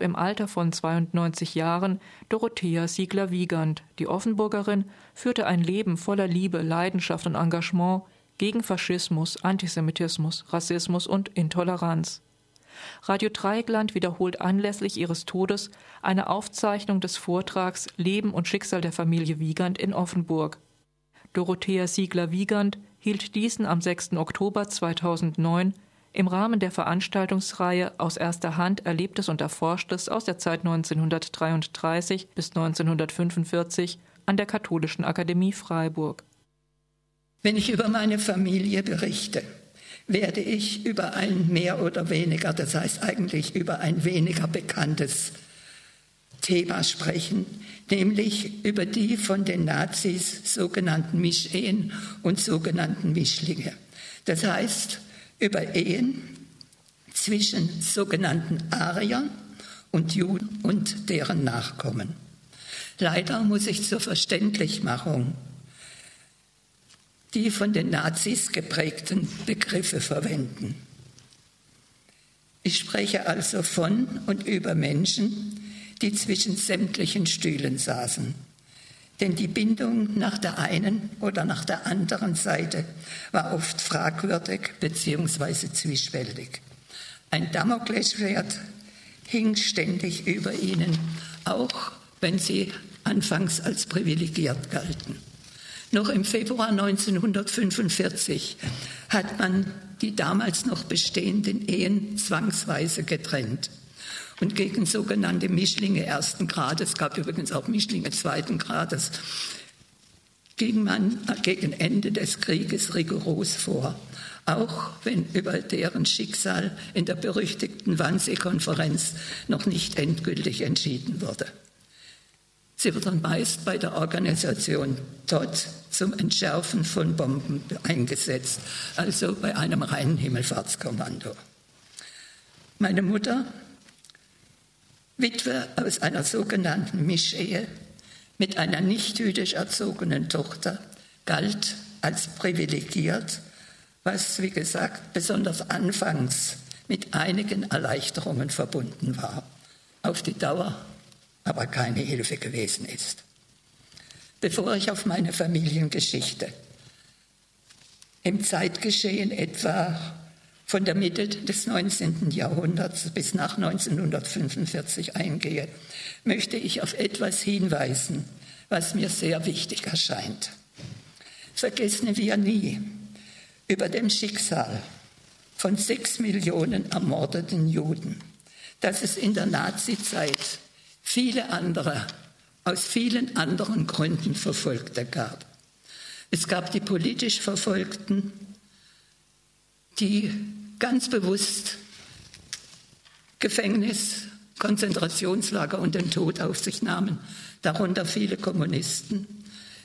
im Alter von 92 Jahren Dorothea Siegler-Wiegand. Die Offenburgerin führte ein Leben voller Liebe, Leidenschaft und Engagement gegen Faschismus, Antisemitismus, Rassismus und Intoleranz. Radio Dreieckland wiederholt anlässlich ihres Todes eine Aufzeichnung des Vortrags Leben und Schicksal der Familie Wiegand in Offenburg. Dorothea Siegler-Wiegand hielt diesen am 6. Oktober 2009 im Rahmen der Veranstaltungsreihe Aus erster Hand Erlebtes und Erforschtes aus der Zeit 1933 bis 1945 an der Katholischen Akademie Freiburg. Wenn ich über meine Familie berichte, werde ich über ein mehr oder weniger, das heißt eigentlich über ein weniger bekanntes Thema sprechen, nämlich über die von den Nazis sogenannten Mischehen und sogenannten Mischlinge. Das heißt, über Ehen zwischen sogenannten Ariern und Juden und deren Nachkommen. Leider muss ich zur Verständlichmachung die von den Nazis geprägten Begriffe verwenden. Ich spreche also von und über Menschen, die zwischen sämtlichen Stühlen saßen denn die Bindung nach der einen oder nach der anderen Seite war oft fragwürdig bzw. zwiespältig. Ein Damoklesschwert hing ständig über ihnen, auch wenn sie anfangs als privilegiert galten. Noch im Februar 1945 hat man die damals noch bestehenden Ehen zwangsweise getrennt und gegen sogenannte Mischlinge ersten Grades, es gab übrigens auch Mischlinge zweiten Grades, ging man gegen Ende des Krieges rigoros vor, auch wenn über deren Schicksal in der berüchtigten Wannsee-Konferenz noch nicht endgültig entschieden wurde. Sie wurden meist bei der Organisation TOT zum Entschärfen von Bomben eingesetzt, also bei einem reinen Himmelfahrtskommando. Meine Mutter Witwe aus einer sogenannten Mischehe mit einer nicht jüdisch erzogenen Tochter, galt als privilegiert, was, wie gesagt, besonders anfangs mit einigen Erleichterungen verbunden war, auf die Dauer aber keine Hilfe gewesen ist. Bevor ich auf meine Familiengeschichte im Zeitgeschehen etwa von der Mitte des 19. Jahrhunderts bis nach 1945 eingehe, möchte ich auf etwas hinweisen, was mir sehr wichtig erscheint. Vergessen wir nie über dem Schicksal von sechs Millionen ermordeten Juden, dass es in der Nazizeit viele andere, aus vielen anderen Gründen Verfolgte gab. Es gab die politisch Verfolgten, die ganz bewusst Gefängnis, Konzentrationslager und den Tod auf sich nahmen, darunter viele Kommunisten.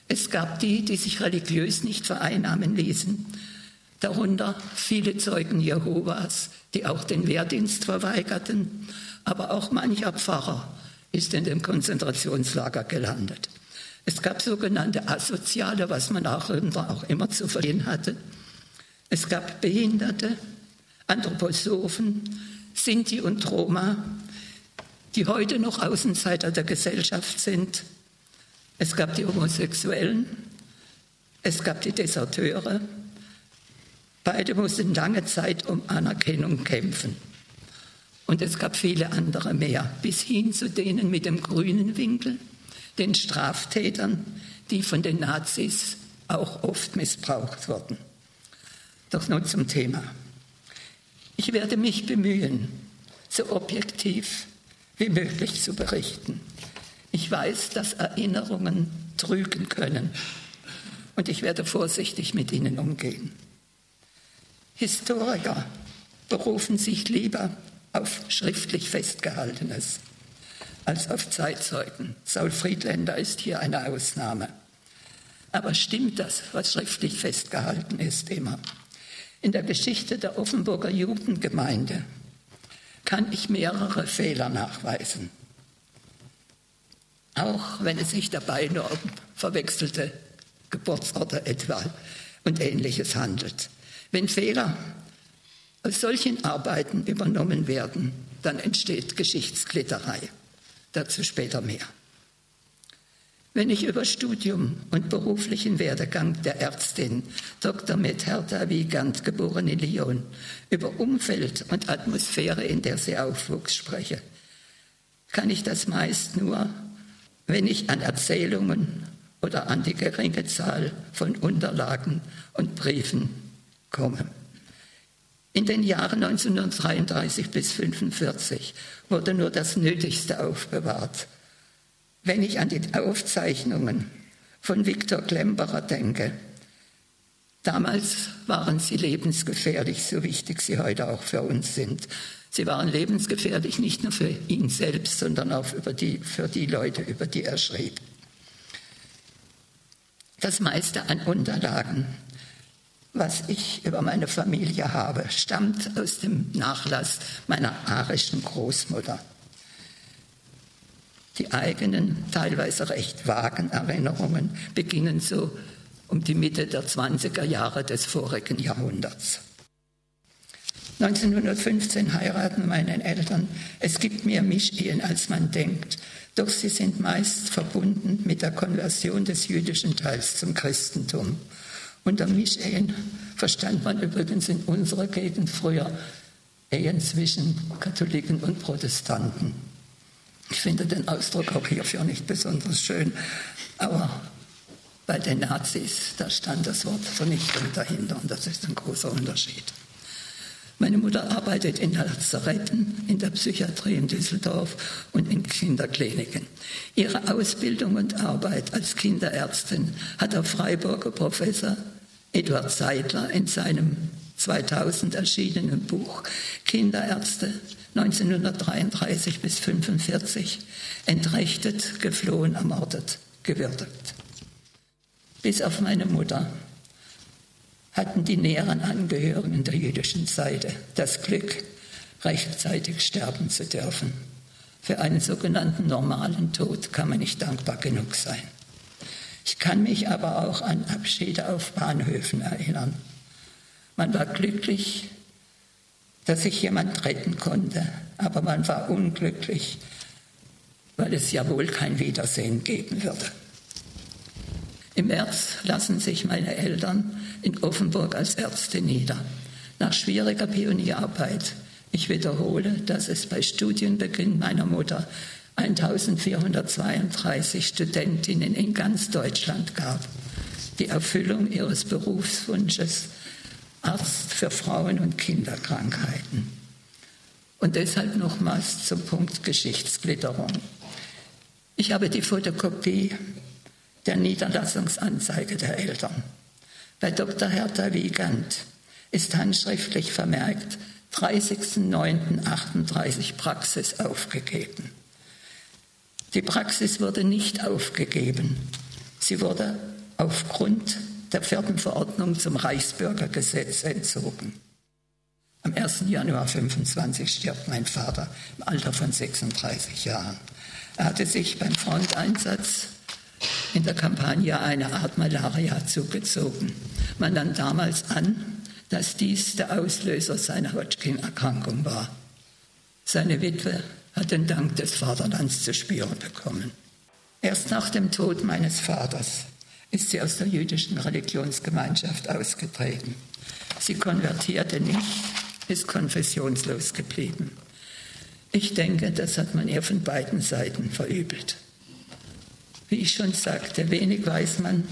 Es gab die, die sich religiös nicht vereinnahmen ließen, darunter viele Zeugen Jehovas, die auch den Wehrdienst verweigerten, aber auch mancher Pfarrer ist in dem Konzentrationslager gelandet. Es gab sogenannte Asoziale, was man auch immer zu verstehen hatte. Es gab Behinderte, Anthroposophen, Sinti und Roma, die heute noch Außenseiter der Gesellschaft sind. Es gab die Homosexuellen, es gab die Deserteure. Beide mussten lange Zeit um Anerkennung kämpfen. Und es gab viele andere mehr, bis hin zu denen mit dem grünen Winkel, den Straftätern, die von den Nazis auch oft missbraucht wurden. Doch nun zum Thema. Ich werde mich bemühen, so objektiv wie möglich zu berichten. Ich weiß, dass Erinnerungen trügen können und ich werde vorsichtig mit ihnen umgehen. Historiker berufen sich lieber auf schriftlich Festgehaltenes als auf Zeitzeugen. Saul Friedländer ist hier eine Ausnahme. Aber stimmt das, was schriftlich festgehalten ist, immer? In der Geschichte der Offenburger Jugendgemeinde kann ich mehrere Fehler nachweisen. Auch wenn es sich dabei nur um verwechselte Geburtsorte etwa und ähnliches handelt. Wenn Fehler aus solchen Arbeiten übernommen werden, dann entsteht Geschichtsklitterei. Dazu später mehr. Wenn ich über Studium und beruflichen Werdegang der Ärztin Dr. Metherta Wiegand, geboren in Lyon, über Umfeld und Atmosphäre, in der sie aufwuchs, spreche, kann ich das meist nur, wenn ich an Erzählungen oder an die geringe Zahl von Unterlagen und Briefen komme. In den Jahren 1933 bis 1945 wurde nur das Nötigste aufbewahrt. Wenn ich an die Aufzeichnungen von Viktor Klemperer denke, damals waren sie lebensgefährlich, so wichtig sie heute auch für uns sind. Sie waren lebensgefährlich nicht nur für ihn selbst, sondern auch die, für die Leute, über die er schrieb. Das meiste an Unterlagen, was ich über meine Familie habe, stammt aus dem Nachlass meiner arischen Großmutter. Die eigenen, teilweise recht vagen Erinnerungen beginnen so um die Mitte der 20er Jahre des vorigen Jahrhunderts. 1915 heiraten meine Eltern. Es gibt mehr Mischehen, als man denkt. Doch sie sind meist verbunden mit der Konversion des jüdischen Teils zum Christentum. Unter Mischehen verstand man übrigens in unserer Gegend früher Ehen zwischen Katholiken und Protestanten. Ich finde den Ausdruck auch hierfür nicht besonders schön, aber bei den Nazis, da stand das Wort Vernichtung dahinter und das ist ein großer Unterschied. Meine Mutter arbeitet in Lazaretten, in der Psychiatrie in Düsseldorf und in Kinderkliniken. Ihre Ausbildung und Arbeit als Kinderärztin hat der Freiburger Professor Eduard Seidler in seinem 2000 erschienenen Buch Kinderärzte 1933 bis 1945 entrechtet, geflohen, ermordet, gewürdigt. Bis auf meine Mutter hatten die näheren Angehörigen der jüdischen Seite das Glück, rechtzeitig sterben zu dürfen. Für einen sogenannten normalen Tod kann man nicht dankbar genug sein. Ich kann mich aber auch an Abschiede auf Bahnhöfen erinnern. Man war glücklich, dass sich jemand retten konnte, aber man war unglücklich, weil es ja wohl kein Wiedersehen geben würde. Im März lassen sich meine Eltern in Offenburg als Ärzte nieder. Nach schwieriger Pionierarbeit, ich wiederhole, dass es bei Studienbeginn meiner Mutter 1432 Studentinnen in ganz Deutschland gab, die Erfüllung ihres Berufswunsches Arzt für Frauen- und Kinderkrankheiten. Und deshalb nochmals zum Punkt Geschichtsglitterung. Ich habe die Fotokopie der Niederlassungsanzeige der Eltern. Bei Dr. Hertha Wiegand ist handschriftlich vermerkt 30.09.38 Praxis aufgegeben. Die Praxis wurde nicht aufgegeben. Sie wurde aufgrund der vierten Verordnung zum Reichsbürgergesetz entzogen. Am 1. Januar 25 stirbt mein Vater im Alter von 36 Jahren. Er hatte sich beim Fronteinsatz in der Kampagne eine Art Malaria zugezogen. Man nahm damals an, dass dies der Auslöser seiner Hodgkin-Erkrankung war. Seine Witwe hat den Dank des Vaterlands zu spüren bekommen. Erst nach dem Tod meines Vaters ist sie aus der jüdischen Religionsgemeinschaft ausgetreten. Sie konvertierte nicht, ist konfessionslos geblieben. Ich denke, das hat man ihr von beiden Seiten verübelt. Wie ich schon sagte, wenig weiß man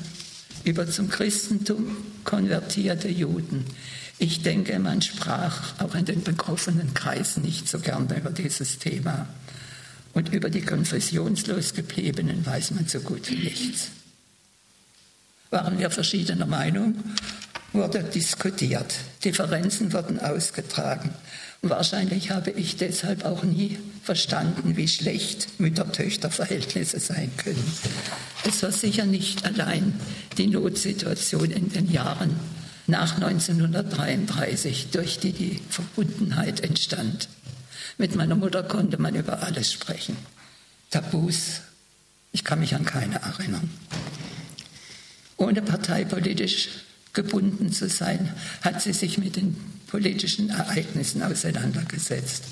über zum Christentum konvertierte Juden. Ich denke, man sprach auch in den betroffenen Kreisen nicht so gerne über dieses Thema. Und über die konfessionslos gebliebenen weiß man so gut wie nichts. Waren wir verschiedener Meinung, wurde diskutiert, Differenzen wurden ausgetragen. Wahrscheinlich habe ich deshalb auch nie verstanden, wie schlecht Mütter-Töchter-Verhältnisse sein können. Es war sicher nicht allein die Notsituation in den Jahren nach 1933, durch die die Verbundenheit entstand. Mit meiner Mutter konnte man über alles sprechen. Tabus, ich kann mich an keine erinnern. Ohne parteipolitisch gebunden zu sein, hat sie sich mit den politischen Ereignissen auseinandergesetzt.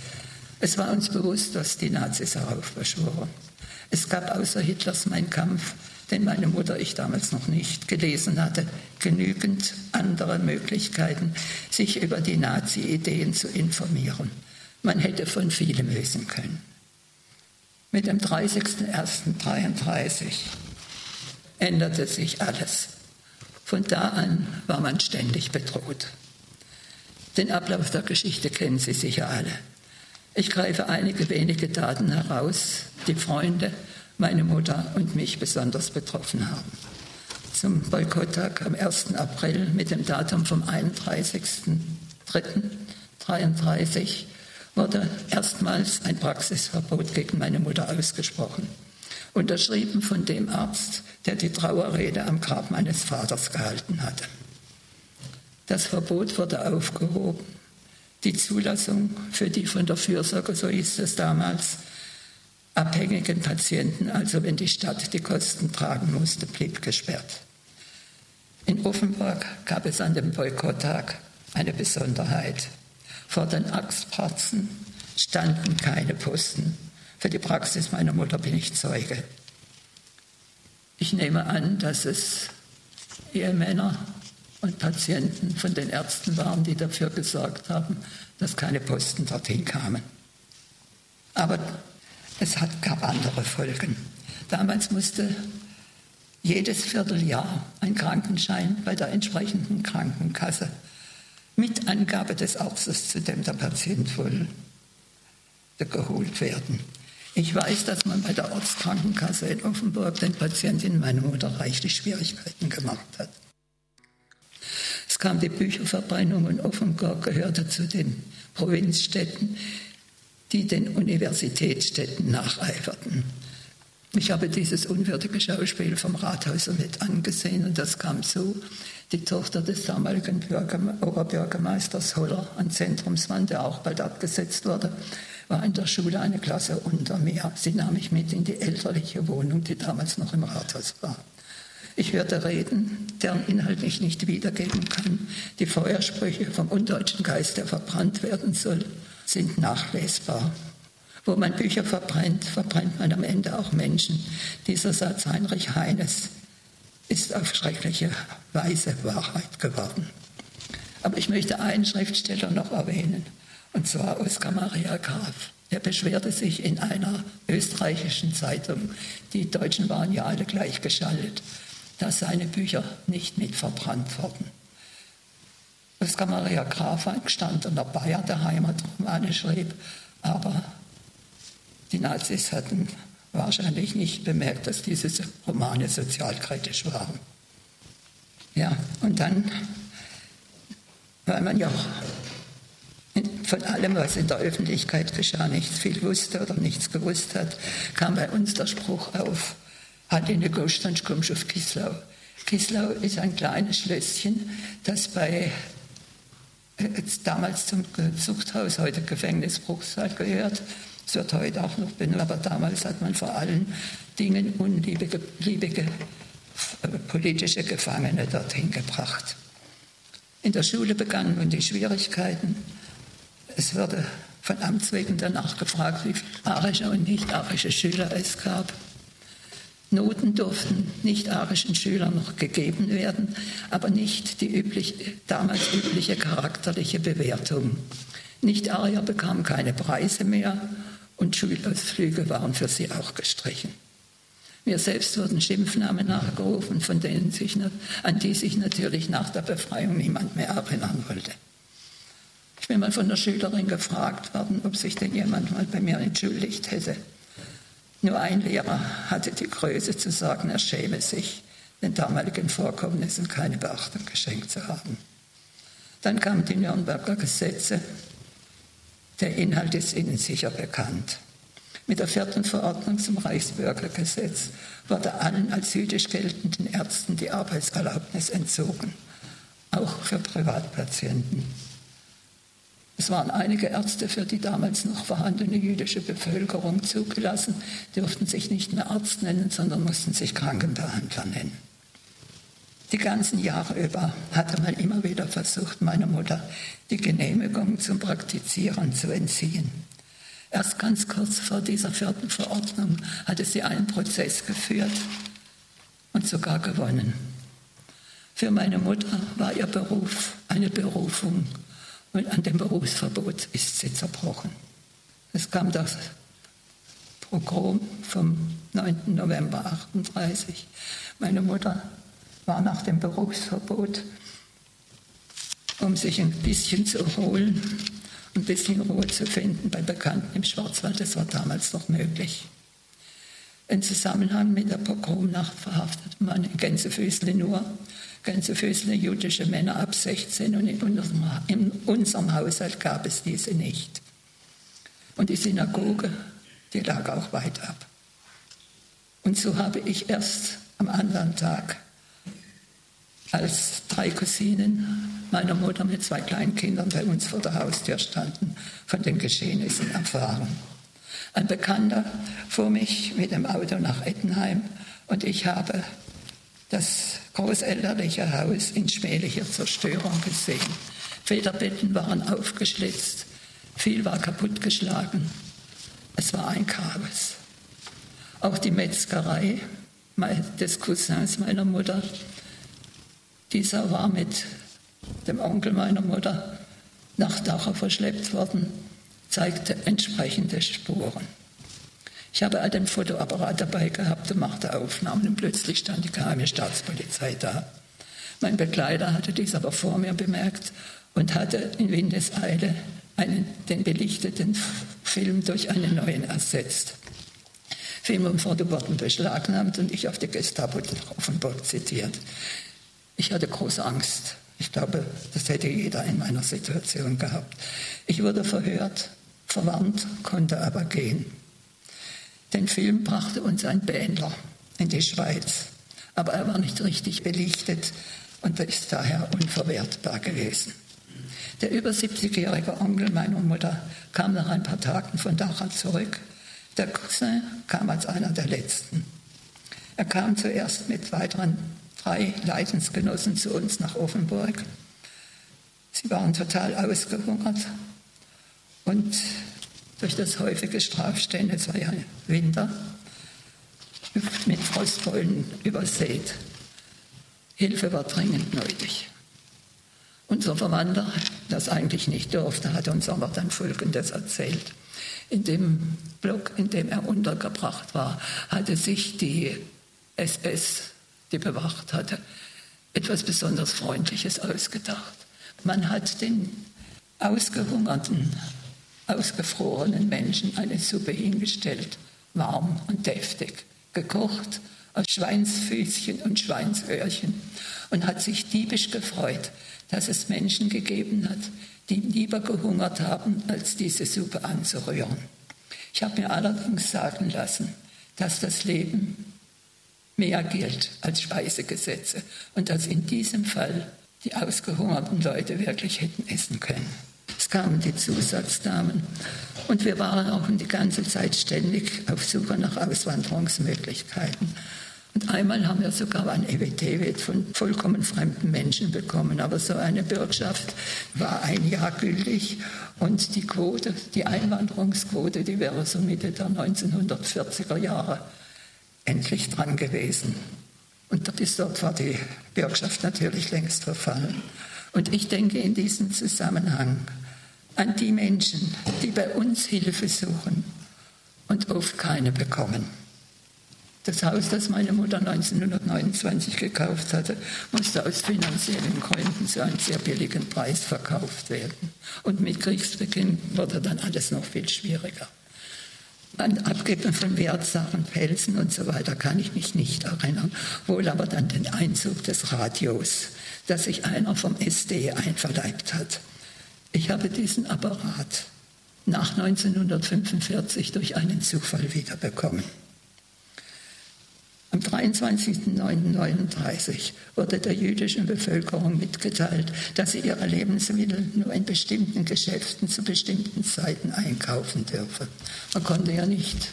Es war uns bewusst, dass die Nazis heraufbeschworen. Es gab außer Hitlers Mein Kampf, den meine Mutter ich damals noch nicht gelesen hatte, genügend andere Möglichkeiten, sich über die Nazi-Ideen zu informieren. Man hätte von vielem wissen können. Mit dem 30.01.33 änderte sich alles. Von da an war man ständig bedroht. Den Ablauf der Geschichte kennen Sie sicher alle. Ich greife einige wenige Daten heraus, die Freunde, meine Mutter und mich besonders betroffen haben. Zum Boykotttag am 1. April mit dem Datum vom 31.03.33 wurde erstmals ein Praxisverbot gegen meine Mutter ausgesprochen, unterschrieben von dem Arzt, der die Trauerrede am Grab meines Vaters gehalten hatte. Das Verbot wurde aufgehoben. Die Zulassung für die von der Fürsorge, so hieß es damals, abhängigen Patienten, also wenn die Stadt die Kosten tragen musste, blieb gesperrt. In Offenburg gab es an dem Boykotttag eine Besonderheit. Vor den Axtpratzen standen keine Posten. Für die Praxis meiner Mutter bin ich Zeuge. Ich nehme an, dass es Ehemänner und Patienten von den Ärzten waren, die dafür gesorgt haben, dass keine Posten dorthin kamen. Aber es hat, gab andere Folgen. Damals musste jedes Vierteljahr ein Krankenschein bei der entsprechenden Krankenkasse mit Angabe des Arztes, zu dem der Patient wohl geholt werden. Ich weiß, dass man bei der Ortskrankenkasse in Offenburg den Patientinnen meiner Mutter reichlich Schwierigkeiten gemacht hat. Es kam die Bücherverbrennung und Offenburg gehörte zu den Provinzstädten, die den Universitätsstädten nacheiferten. Ich habe dieses unwürdige Schauspiel vom Rathaus mit angesehen und das kam so. Die Tochter des damaligen Oberbürgermeisters Holler, ein Zentrumsmann, der auch bald abgesetzt wurde, war in der Schule eine Klasse unter mir. Sie nahm mich mit in die elterliche Wohnung, die damals noch im Rathaus war. Ich hörte Reden, deren Inhalt ich nicht wiedergeben kann. Die Feuersprüche vom undeutschen Geist, der verbrannt werden soll, sind nachlesbar. Wo man Bücher verbrennt, verbrennt man am Ende auch Menschen. Dieser Satz Heinrich Heines ist auf schreckliche Weise Wahrheit geworden. Aber ich möchte einen Schriftsteller noch erwähnen, und zwar Oskar Maria Graf. Er beschwerte sich in einer österreichischen Zeitung, die Deutschen waren ja alle gleichgeschaltet, dass seine Bücher nicht mit verbrannt wurden. Oskar Maria Graf, ein gestandener Bayer, der Heimatromane schrieb, aber die Nazis hatten wahrscheinlich nicht bemerkt, dass diese Romane sozialkritisch waren. Ja, und dann, weil man ja von allem, was in der Öffentlichkeit geschah, nichts viel wusste oder nichts gewusst hat, kam bei uns der Spruch auf, hat in der Gostansch kommst auf Kislau. Kislau ist ein kleines Schlösschen, das bei äh, damals zum Zuchthaus, heute Gefängnis Bruchsal gehört. Es wird heute auch noch benutzt, aber damals hat man vor allen Dingen unliebige äh, politische Gefangene dorthin gebracht. In der Schule begannen nun die Schwierigkeiten. Es wurde von Amts wegen danach gefragt, wie viele arische und nicht-arische Schüler es gab. Noten durften nicht-arischen Schülern noch gegeben werden, aber nicht die üblich, damals übliche charakterliche Bewertung. Nicht-Arier bekamen keine Preise mehr und Schulausflüge waren für sie auch gestrichen. Mir selbst wurden Schimpfnamen nachgerufen, von denen sich, an die sich natürlich nach der Befreiung niemand mehr erinnern wollte. Ich bin mal von der Schülerin gefragt worden, ob sich denn jemand mal bei mir entschuldigt hätte. Nur ein Lehrer hatte die Größe zu sagen, er schäme sich, den damaligen Vorkommnissen keine Beachtung geschenkt zu haben. Dann kamen die Nürnberger Gesetze. Der Inhalt ist Ihnen sicher bekannt. Mit der vierten Verordnung zum Reichsbürgergesetz wurde allen als jüdisch geltenden Ärzten die Arbeitserlaubnis entzogen, auch für Privatpatienten. Es waren einige Ärzte für die damals noch vorhandene jüdische Bevölkerung zugelassen, durften sich nicht mehr Arzt nennen, sondern mussten sich Krankenbehandler nennen. Die ganzen Jahre über hatte man immer wieder versucht, meiner Mutter die Genehmigung zum Praktizieren zu entziehen. Erst ganz kurz vor dieser vierten Verordnung hatte sie einen Prozess geführt und sogar gewonnen. Für meine Mutter war ihr Beruf eine Berufung und an dem Berufsverbot ist sie zerbrochen. Es kam das Pogrom vom 9. November 1938. Meine Mutter war nach dem Berufsverbot, um sich ein bisschen zu erholen, ein bisschen Ruhe zu finden bei Bekannten im Schwarzwald. Das war damals noch möglich. In Zusammenhang mit der Pogromnacht verhaftete man in Gänsefüßle nur Gänsefüßle jüdische Männer ab 16 und in unserem, in unserem Haushalt gab es diese nicht. Und die Synagoge, die lag auch weit ab. Und so habe ich erst am anderen Tag, als drei Cousinen meiner Mutter mit zwei kleinen Kindern bei uns vor der Haustür standen, von den Geschehnissen erfahren. Ein Bekannter fuhr mich mit dem Auto nach Ettenheim und ich habe das großelterliche Haus in schmählicher Zerstörung gesehen. Federbetten waren aufgeschlitzt, viel war kaputtgeschlagen. Es war ein Chaos. Auch die Metzgerei des Cousins meiner Mutter, dieser war mit dem Onkel meiner Mutter nach Dachau verschleppt worden, zeigte entsprechende Spuren. Ich habe den Fotoapparat dabei gehabt und machte Aufnahmen und plötzlich stand die geheime Staatspolizei da. Mein Begleiter hatte dies aber vor mir bemerkt und hatte in Windeseile einen, den belichteten Film durch einen neuen ersetzt. Film und Foto wurden beschlagnahmt und ich auf die Gestapo Offenburg zitiert. Ich hatte große Angst. Ich glaube, das hätte jeder in meiner Situation gehabt. Ich wurde verhört, verwarnt, konnte aber gehen. Den Film brachte uns ein Bändler in die Schweiz, aber er war nicht richtig belichtet und ist daher unverwertbar gewesen. Der über 70-jährige Onkel meiner Mutter kam nach ein paar Tagen von Dachau zurück. Der Cousin kam als einer der letzten. Er kam zuerst mit weiteren drei Leidensgenossen zu uns nach Offenburg. Sie waren total ausgehungert und durch das häufige Strafstehen, es war ja Winter, mit Frostbeulen übersät. Hilfe war dringend nötig. Unser Verwandter, das eigentlich nicht durfte, hat uns aber dann Folgendes erzählt. In dem Block, in dem er untergebracht war, hatte sich die SS, die bewacht hatte, etwas besonders Freundliches ausgedacht. Man hat den ausgehungerten ausgefrorenen Menschen eine Suppe hingestellt, warm und deftig, gekocht aus Schweinsfüßchen und Schweinsöhrchen und hat sich diebisch gefreut, dass es Menschen gegeben hat, die lieber gehungert haben, als diese Suppe anzurühren. Ich habe mir allerdings sagen lassen, dass das Leben mehr gilt als Speisegesetze und dass in diesem Fall die ausgehungerten Leute wirklich hätten essen können. Es kamen die Zusatzdamen und wir waren auch die ganze Zeit ständig auf Suche nach Auswanderungsmöglichkeiten. Und einmal haben wir sogar ein EWT von vollkommen fremden Menschen bekommen. Aber so eine Bürgschaft war ein Jahr gültig und die Quote, die Einwanderungsquote, die wäre so Mitte der 1940er Jahre endlich dran gewesen. Und bis dort war die Bürgschaft natürlich längst verfallen. Und ich denke in diesem Zusammenhang an die Menschen, die bei uns Hilfe suchen und oft keine bekommen. Das Haus, das meine Mutter 1929 gekauft hatte, musste aus finanziellen Gründen zu einem sehr billigen Preis verkauft werden. Und mit Kriegsbeginn wurde dann alles noch viel schwieriger. An Abgeben von Wertsachen, Pelzen und so weiter kann ich mich nicht erinnern, wohl aber dann den Einzug des Radios, das sich einer vom SD einverleibt hat. Ich habe diesen Apparat nach 1945 durch einen Zufall wiederbekommen. Am 23.09.1939 wurde der jüdischen Bevölkerung mitgeteilt, dass sie ihre Lebensmittel nur in bestimmten Geschäften zu bestimmten Zeiten einkaufen dürfe. Man konnte ja nicht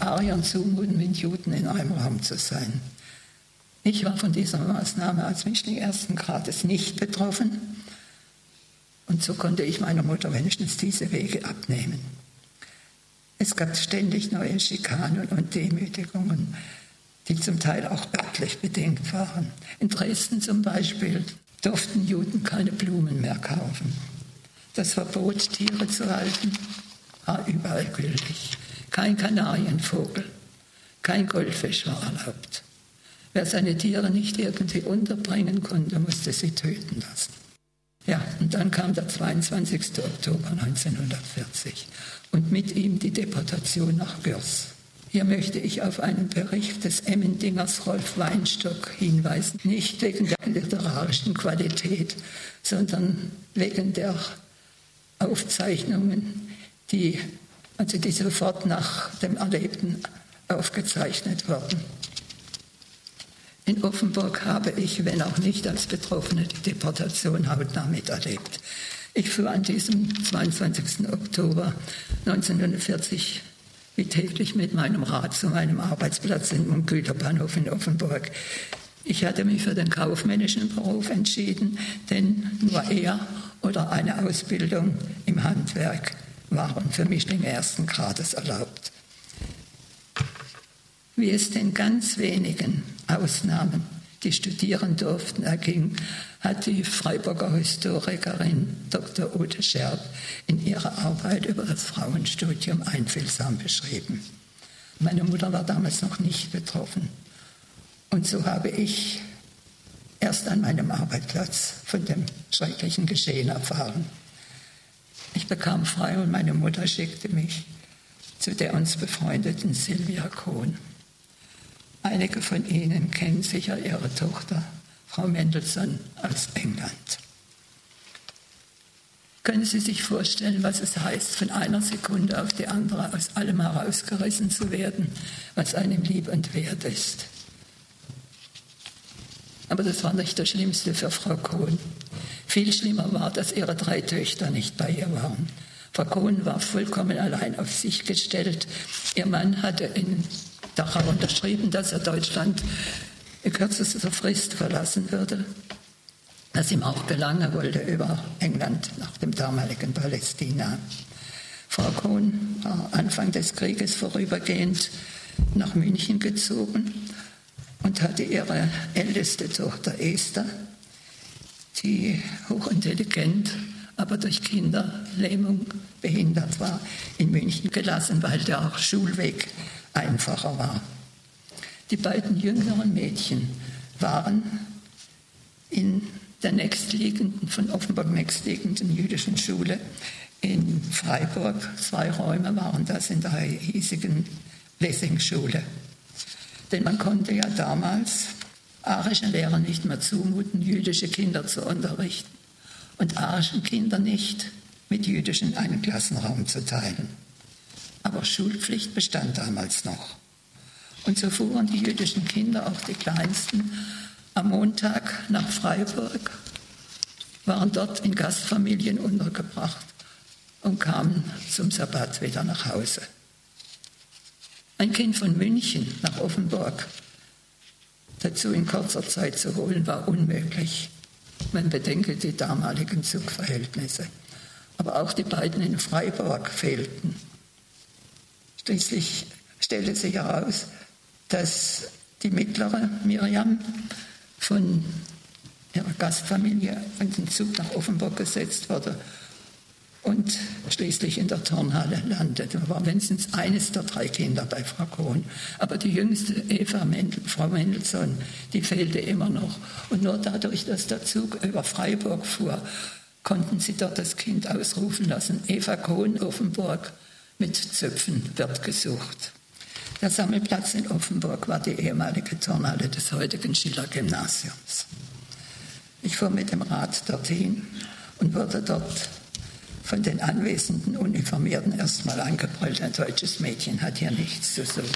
Ariern zumuten, mit Juden in einem Raum zu sein. Ich war von dieser Maßnahme als Mischling ersten Grades nicht betroffen und so konnte ich meiner Mutter wenigstens diese Wege abnehmen. Es gab ständig neue Schikanen und Demütigungen, die zum Teil auch örtlich bedingt waren. In Dresden zum Beispiel durften Juden keine Blumen mehr kaufen. Das Verbot, Tiere zu halten, war überall gültig. Kein Kanarienvogel, kein Goldfisch war erlaubt. Wer seine Tiere nicht irgendwie unterbringen konnte, musste sie töten lassen. Ja, und dann kam der 22. Oktober 1940 und mit ihm die Deportation nach Gürs. Hier möchte ich auf einen Bericht des Emmendingers Rolf Weinstock hinweisen, nicht wegen der literarischen Qualität, sondern wegen der Aufzeichnungen, die, also die sofort nach dem Erlebten aufgezeichnet wurden. In Offenburg habe ich, wenn auch nicht als Betroffene, die Deportation hautnah miterlebt. Ich fuhr an diesem 22. Oktober 1940 wie täglich mit meinem Rad zu meinem Arbeitsplatz im Güterbahnhof in Offenburg. Ich hatte mich für den kaufmännischen Beruf entschieden, denn nur er oder eine Ausbildung im Handwerk waren für mich den ersten Grades erlaubt. Wie es den ganz wenigen Ausnahmen, die studieren durften, erging, hat die Freiburger Historikerin Dr. Ute Scherb in ihrer Arbeit über das Frauenstudium einfühlsam beschrieben. Meine Mutter war damals noch nicht betroffen. Und so habe ich erst an meinem Arbeitsplatz von dem schrecklichen Geschehen erfahren. Ich bekam frei und meine Mutter schickte mich zu der uns befreundeten Silvia Kohn. Einige von Ihnen kennen sicher Ihre Tochter, Frau Mendelssohn, aus England. Können Sie sich vorstellen, was es heißt, von einer Sekunde auf die andere aus allem herausgerissen zu werden, was einem lieb und wert ist? Aber das war nicht das Schlimmste für Frau Kohn. Viel schlimmer war, dass ihre drei Töchter nicht bei ihr waren. Frau Kohn war vollkommen allein auf sich gestellt. Ihr Mann hatte in Dachau unterschrieben, dass er Deutschland in kürzester Frist verlassen würde. Was ihm auch gelang, er wollte über England nach dem damaligen Palästina. Frau Kohn war Anfang des Krieges vorübergehend nach München gezogen und hatte ihre älteste Tochter Esther, die hochintelligent, aber durch Kinderlähmung behindert war, in München gelassen, weil der Schulweg einfacher war. Die beiden jüngeren Mädchen waren in der nächstliegenden, von Offenburg nächstliegenden jüdischen Schule in Freiburg. Zwei Räume waren das in der hiesigen Lessing-Schule. Denn man konnte ja damals arischen Lehrern nicht mehr zumuten, jüdische Kinder zu unterrichten und arischen Kindern nicht mit jüdischen einen Klassenraum zu teilen. Aber Schulpflicht bestand damals noch. Und so fuhren die jüdischen Kinder, auch die kleinsten, am Montag nach Freiburg, waren dort in Gastfamilien untergebracht und kamen zum Sabbat wieder nach Hause. Ein Kind von München nach Offenburg dazu in kurzer Zeit zu holen, war unmöglich. Man bedenke die damaligen Zugverhältnisse. Aber auch die beiden in Freiburg fehlten. Schließlich stellte sich heraus, dass die mittlere Miriam von ihrer Gastfamilie in den Zug nach Offenburg gesetzt wurde und schließlich in der Turnhalle landete. Da war wenigstens eines der drei Kinder bei Frau Kohn. Aber die jüngste Eva Mendel, Frau Mendelssohn, die fehlte immer noch. Und nur dadurch, dass der Zug über Freiburg fuhr, konnten sie dort das Kind ausrufen lassen. Eva Kohn, Offenburg, mit Zöpfen wird gesucht. Der Sammelplatz in Offenburg war die ehemalige Turnhalle des heutigen Schiller-Gymnasiums. Ich fuhr mit dem Rad dorthin und wurde dort von den anwesenden Uniformierten erstmal angebrüllt. Ein deutsches Mädchen hat hier nichts zu suchen.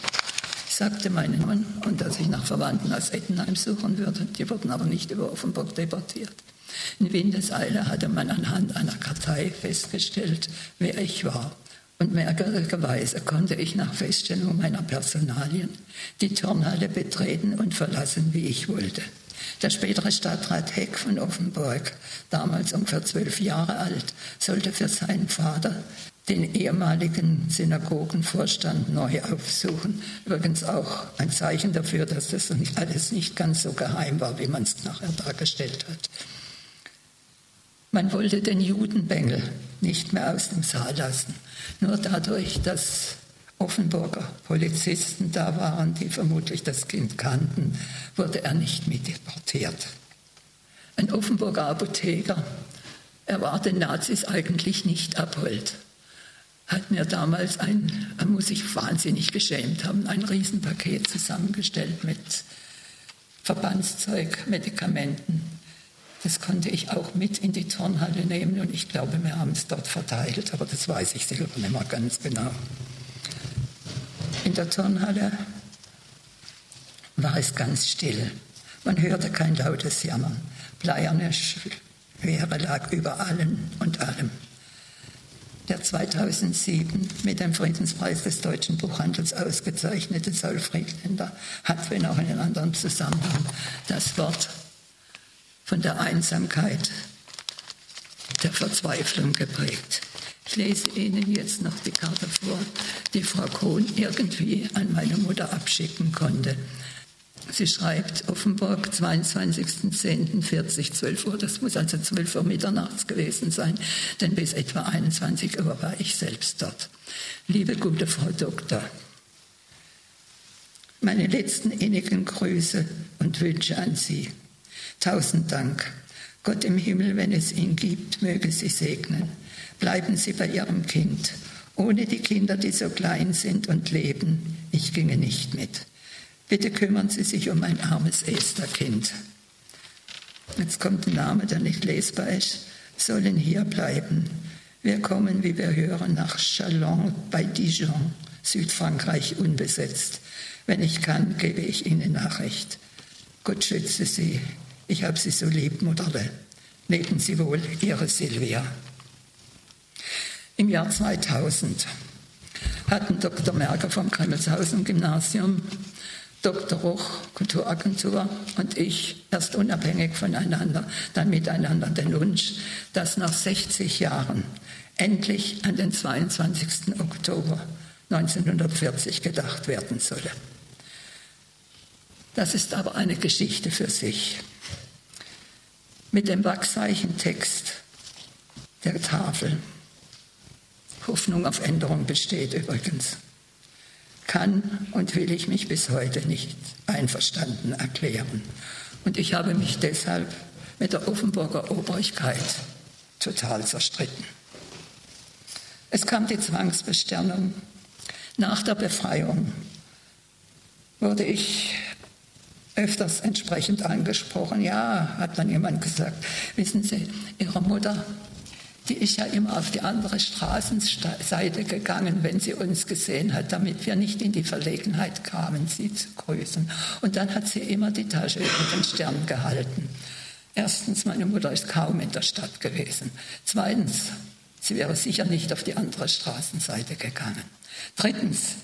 Ich sagte meinen Namen und dass ich nach Verwandten aus Ettenheim suchen würde. Die wurden aber nicht über Offenburg deportiert. In Windeseile hatte man anhand einer Kartei festgestellt, wer ich war. Und merkwürdigerweise konnte ich nach Feststellung meiner Personalien die Turnhalle betreten und verlassen, wie ich wollte. Der spätere Stadtrat Heck von Offenburg, damals ungefähr zwölf Jahre alt, sollte für seinen Vater den ehemaligen Synagogenvorstand neu aufsuchen. Übrigens auch ein Zeichen dafür, dass das alles nicht ganz so geheim war, wie man es nachher dargestellt hat. Man wollte den Judenbengel nicht mehr aus dem Saal lassen. Nur dadurch, dass Offenburger Polizisten da waren, die vermutlich das Kind kannten, wurde er nicht mit deportiert. Ein Offenburger Apotheker, er war den Nazis eigentlich nicht abhold, hat mir damals ein, er muss sich wahnsinnig geschämt haben, ein Riesenpaket zusammengestellt mit Verbandszeug, Medikamenten das konnte ich auch mit in die Turnhalle nehmen und ich glaube, wir haben es dort verteilt, aber das weiß ich selber nicht mehr ganz genau. In der Turnhalle war es ganz still. Man hörte kein lautes Jammern. Bleierne Schwere lag über allen und allem. Der 2007 mit dem Friedenspreis des deutschen Buchhandels ausgezeichnete Saul Friedländer hat, wenn auch in einem anderen Zusammenhang, das Wort von der Einsamkeit, der Verzweiflung geprägt. Ich lese Ihnen jetzt noch die Karte vor, die Frau Kohn irgendwie an meine Mutter abschicken konnte. Sie schreibt Offenburg, 22.10.40, 12 Uhr. Das muss also 12 Uhr mitternachts gewesen sein, denn bis etwa 21 Uhr war ich selbst dort. Liebe gute Frau Doktor, meine letzten innigen Grüße und Wünsche an Sie. Tausend Dank. Gott im Himmel, wenn es ihn gibt, möge sie segnen. Bleiben Sie bei Ihrem Kind. Ohne die Kinder, die so klein sind und leben, ich ginge nicht mit. Bitte kümmern Sie sich um ein armes Estherkind. Jetzt kommt ein Name, der nicht lesbar ist. Sollen hier bleiben. Wir kommen, wie wir hören, nach Chalon bei Dijon, Südfrankreich unbesetzt. Wenn ich kann, gebe ich Ihnen Nachricht. Gott schütze Sie. Ich habe Sie so lieb, Mutterle. Leben Sie wohl, Ihre Silvia. Im Jahr 2000 hatten Dr. Merker vom Grimmelshausen Gymnasium, Dr. Ruch, Kulturagentur und ich erst unabhängig voneinander, dann miteinander den Wunsch, dass nach 60 Jahren endlich an den 22. Oktober 1940 gedacht werden solle. Das ist aber eine Geschichte für sich mit dem Wachszeichen-Text der Tafel. Hoffnung auf Änderung besteht übrigens. Kann und will ich mich bis heute nicht einverstanden erklären. Und ich habe mich deshalb mit der Offenburger Obrigkeit total zerstritten. Es kam die Zwangsbesternung. Nach der Befreiung wurde ich öfters entsprechend angesprochen. Ja, hat dann jemand gesagt, wissen Sie, Ihre Mutter, die ist ja immer auf die andere Straßenseite gegangen, wenn sie uns gesehen hat, damit wir nicht in die Verlegenheit kamen, sie zu grüßen. Und dann hat sie immer die Tasche über den Stern gehalten. Erstens, meine Mutter ist kaum in der Stadt gewesen. Zweitens, sie wäre sicher nicht auf die andere Straßenseite gegangen. Drittens,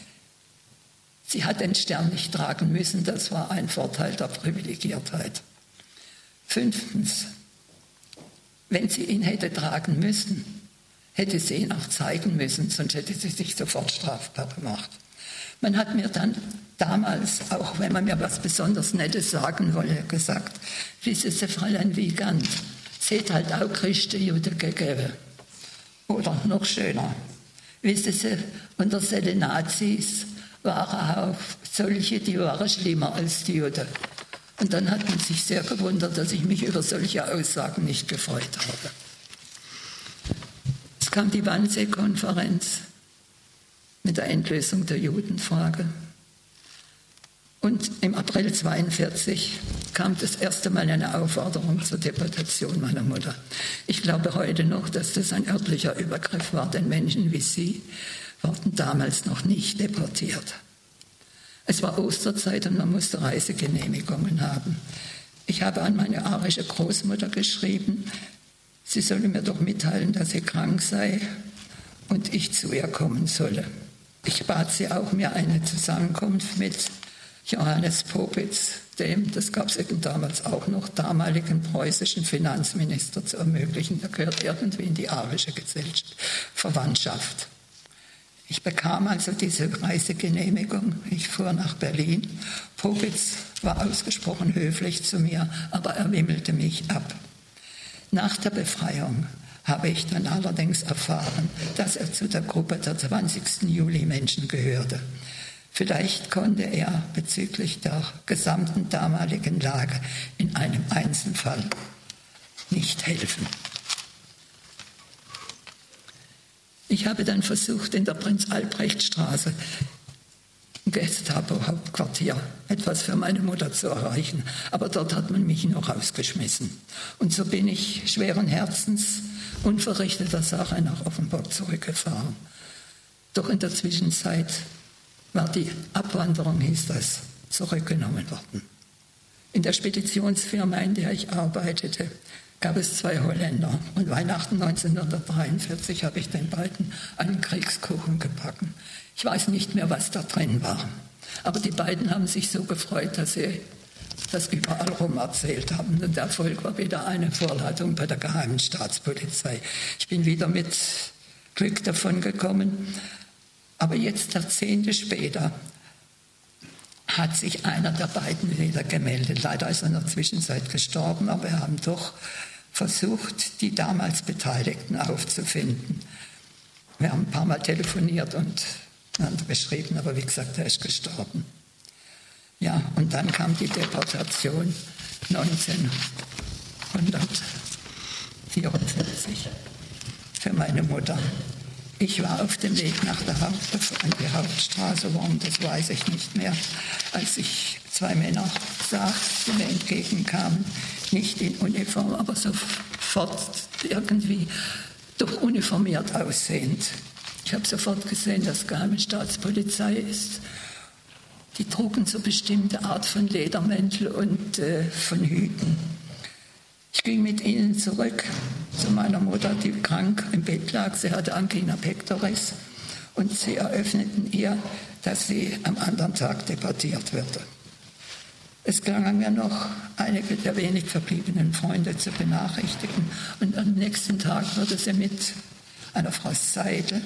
Sie hat den Stern nicht tragen müssen, das war ein Vorteil der Privilegiertheit. Fünftens, wenn sie ihn hätte tragen müssen, hätte sie ihn auch zeigen müssen, sonst hätte sie sich sofort strafbar gemacht. Man hat mir dann damals, auch wenn man mir was besonders Nettes sagen wolle, gesagt, Sie, Fräulein Wiegand, seht halt auch Christen Jude gegeben. Oder noch schöner, wissen Sie, unter den Nazis waren auch solche, die waren schlimmer als die Juden. Und dann hat man sich sehr gewundert, dass ich mich über solche Aussagen nicht gefreut habe. Es kam die Wannsee-Konferenz mit der Endlösung der Judenfrage. Und im April 1942 kam das erste Mal eine Aufforderung zur Deportation meiner Mutter. Ich glaube heute noch, dass das ein örtlicher Übergriff war, denn Menschen wie sie wurden damals noch nicht deportiert. Es war Osterzeit und man musste Reisegenehmigungen haben. Ich habe an meine arische Großmutter geschrieben, sie solle mir doch mitteilen, dass sie krank sei und ich zu ihr kommen solle. Ich bat sie auch, mir eine Zusammenkunft mit Johannes Popitz, dem, das gab es eben damals auch noch, damaligen preußischen Finanzminister zu ermöglichen. Er gehört irgendwie in die arische Gesellschaft, Verwandtschaft. Ich bekam also diese Reisegenehmigung. Ich fuhr nach Berlin. Popitz war ausgesprochen höflich zu mir, aber er wimmelte mich ab. Nach der Befreiung habe ich dann allerdings erfahren, dass er zu der Gruppe der 20. Juli-Menschen gehörte. Vielleicht konnte er bezüglich der gesamten damaligen Lage in einem Einzelfall nicht helfen. Ich habe dann versucht, in der Prinz-Albrecht-Straße Gestapo-Hauptquartier etwas für meine Mutter zu erreichen. Aber dort hat man mich noch rausgeschmissen. Und so bin ich schweren Herzens, unverrichteter Sache nach Offenburg zurückgefahren. Doch in der Zwischenzeit war die Abwanderung, hieß das, zurückgenommen worden. In der Speditionsfirma, in der ich arbeitete, gab es zwei Holländer. Und Weihnachten 1943 habe ich den beiden einen Kriegskuchen gebacken. Ich weiß nicht mehr, was da drin war. Aber die beiden haben sich so gefreut, dass sie das überall rum erzählt haben. Und der Erfolg war wieder eine Vorladung bei der geheimen Staatspolizei. Ich bin wieder mit Glück davon gekommen. Aber jetzt, Jahrzehnte später, hat sich einer der beiden wieder gemeldet. Leider ist er in der Zwischenzeit gestorben, aber wir haben doch versucht, die damals Beteiligten aufzufinden. Wir haben ein paar Mal telefoniert und beschrieben, aber wie gesagt, er ist gestorben. Ja, und dann kam die Deportation 1944 für meine Mutter. Ich war auf dem Weg nach der Haupt an die Hauptstraße, warum, das weiß ich nicht mehr, als ich zwei Männer sah, die mir entgegenkamen, nicht in Uniform, aber sofort irgendwie doch uniformiert aussehend. Ich habe sofort gesehen, dass geheime Staatspolizei ist. Die trugen so bestimmte Art von Ledermäntel und äh, von Hüten. Ich ging mit ihnen zurück zu meiner Mutter, die krank im Bett lag. Sie hatte Angina pectoris und sie eröffneten ihr, dass sie am anderen Tag deportiert würde. Es gelang mir noch, einige der wenig verbliebenen Freunde zu benachrichtigen und am nächsten Tag wurde sie mit einer Frau Seidel,